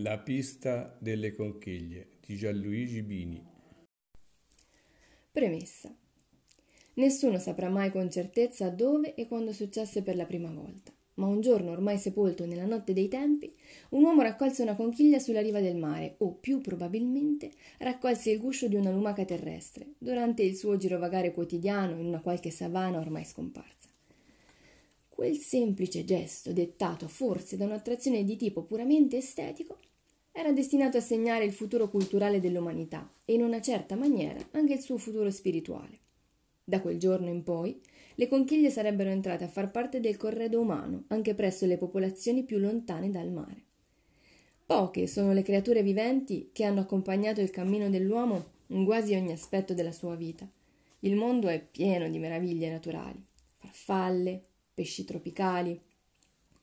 La pista delle conchiglie di Gianluigi Bini. Premessa. Nessuno saprà mai con certezza dove e quando successe per la prima volta, ma un giorno ormai sepolto nella notte dei tempi, un uomo raccolse una conchiglia sulla riva del mare o, più probabilmente, raccolse il guscio di una lumaca terrestre durante il suo girovagare quotidiano in una qualche savana ormai scomparsa. Quel semplice gesto, dettato forse da un'attrazione di tipo puramente estetico, era destinato a segnare il futuro culturale dell'umanità e in una certa maniera anche il suo futuro spirituale. Da quel giorno in poi le conchiglie sarebbero entrate a far parte del corredo umano anche presso le popolazioni più lontane dal mare. Poche sono le creature viventi che hanno accompagnato il cammino dell'uomo in quasi ogni aspetto della sua vita. Il mondo è pieno di meraviglie naturali, farfalle, pesci tropicali,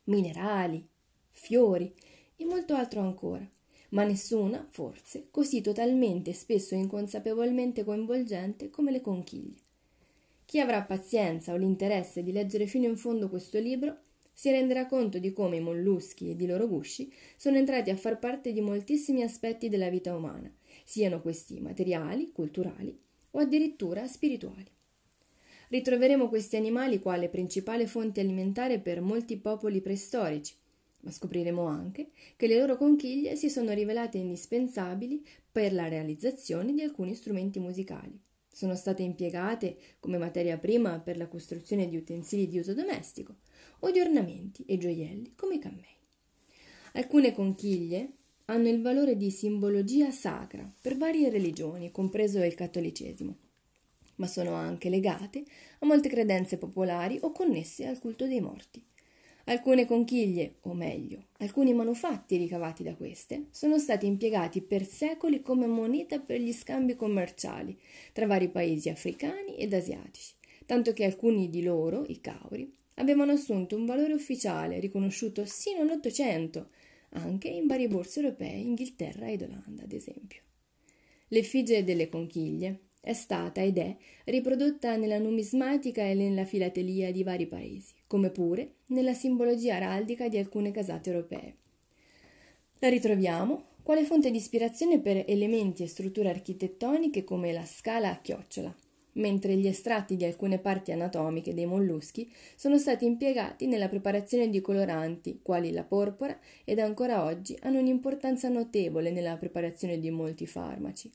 minerali, fiori e molto altro ancora ma nessuna, forse, così totalmente e spesso inconsapevolmente coinvolgente come le conchiglie. Chi avrà pazienza o l'interesse di leggere fino in fondo questo libro si renderà conto di come i molluschi ed i loro gusci sono entrati a far parte di moltissimi aspetti della vita umana, siano questi materiali, culturali o addirittura spirituali. Ritroveremo questi animali quale principale fonte alimentare per molti popoli preistorici, ma scopriremo anche che le loro conchiglie si sono rivelate indispensabili per la realizzazione di alcuni strumenti musicali. Sono state impiegate come materia prima per la costruzione di utensili di uso domestico o di ornamenti e gioielli come i cammei. Alcune conchiglie hanno il valore di simbologia sacra per varie religioni, compreso il cattolicesimo, ma sono anche legate a molte credenze popolari o connesse al culto dei morti. Alcune conchiglie, o meglio, alcuni manufatti ricavati da queste, sono stati impiegati per secoli come moneta per gli scambi commerciali tra vari paesi africani ed asiatici, tanto che alcuni di loro, i cauri, avevano assunto un valore ufficiale riconosciuto sino all'Ottocento, anche in varie borse europee, Inghilterra ed Olanda, ad esempio. L'effigie delle conchiglie è stata ed è riprodotta nella numismatica e nella filatelia di vari paesi, come pure nella simbologia araldica di alcune casate europee. La ritroviamo quale fonte di ispirazione per elementi e strutture architettoniche come la scala a chiocciola, mentre gli estratti di alcune parti anatomiche dei molluschi sono stati impiegati nella preparazione di coloranti, quali la porpora, ed ancora oggi hanno un'importanza notevole nella preparazione di molti farmaci.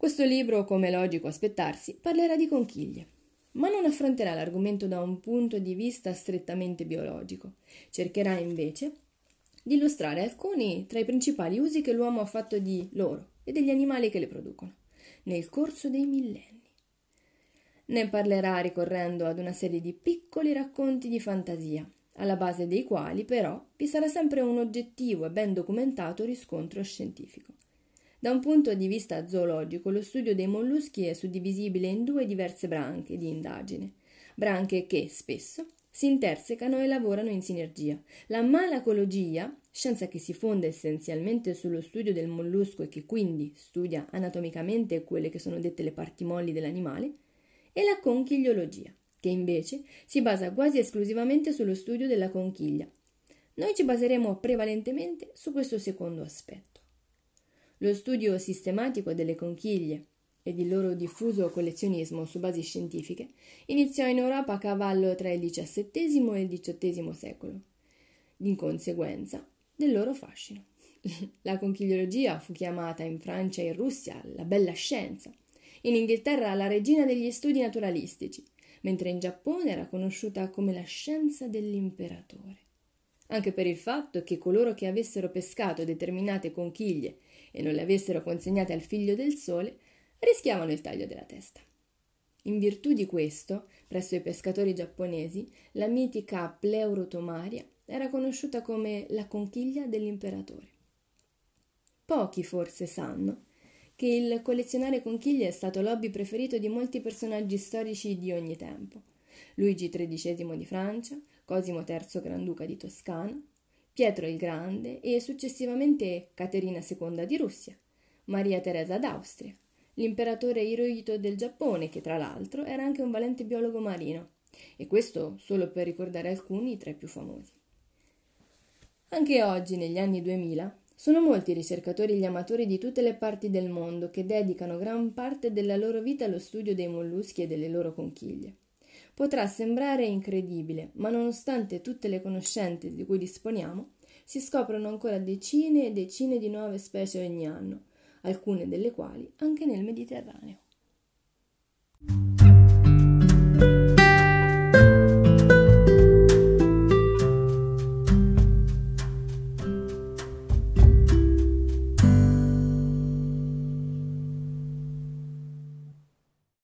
Questo libro, come è logico aspettarsi, parlerà di conchiglie, ma non affronterà l'argomento da un punto di vista strettamente biologico. Cercherà invece di illustrare alcuni tra i principali usi che l'uomo ha fatto di loro e degli animali che le producono nel corso dei millenni. Ne parlerà ricorrendo ad una serie di piccoli racconti di fantasia, alla base dei quali però vi sarà sempre un oggettivo e ben documentato riscontro scientifico. Da un punto di vista zoologico, lo studio dei molluschi è suddivisibile in due diverse branche di indagine, branche che spesso si intersecano e lavorano in sinergia. La malacologia, scienza che si fonda essenzialmente sullo studio del mollusco e che quindi studia anatomicamente quelle che sono dette le parti molli dell'animale, e la conchigliologia, che invece si basa quasi esclusivamente sullo studio della conchiglia. Noi ci baseremo prevalentemente su questo secondo aspetto. Lo studio sistematico delle conchiglie ed il loro diffuso collezionismo su basi scientifiche iniziò in Europa a cavallo tra il XVII e il XVIII secolo, in conseguenza del loro fascino. La conchigliologia fu chiamata in Francia e in Russia la bella scienza, in Inghilterra la regina degli studi naturalistici, mentre in Giappone era conosciuta come la scienza dell'imperatore. Anche per il fatto che coloro che avessero pescato determinate conchiglie e non le avessero consegnate al figlio del sole, rischiavano il taglio della testa. In virtù di questo, presso i pescatori giapponesi, la mitica Pleurotomaria era conosciuta come la conchiglia dell'imperatore. Pochi forse sanno che il collezionare conchiglie è stato l'hobby preferito di molti personaggi storici di ogni tempo. Luigi XIII di Francia, Cosimo III Granduca di Toscana, Pietro il Grande e successivamente Caterina II di Russia, Maria Teresa d'Austria, l'imperatore Hirohito del Giappone, che tra l'altro era anche un valente biologo marino, e questo solo per ricordare alcuni tra i più famosi. Anche oggi, negli anni 2000, Sono molti i ricercatori e gli amatori di tutte le parti del mondo che dedicano gran parte della loro vita allo studio dei molluschi e delle loro conchiglie. Potrà sembrare incredibile, ma nonostante tutte le conoscenze di cui disponiamo, si scoprono ancora decine e decine di nuove specie ogni anno, alcune delle quali anche nel Mediterraneo.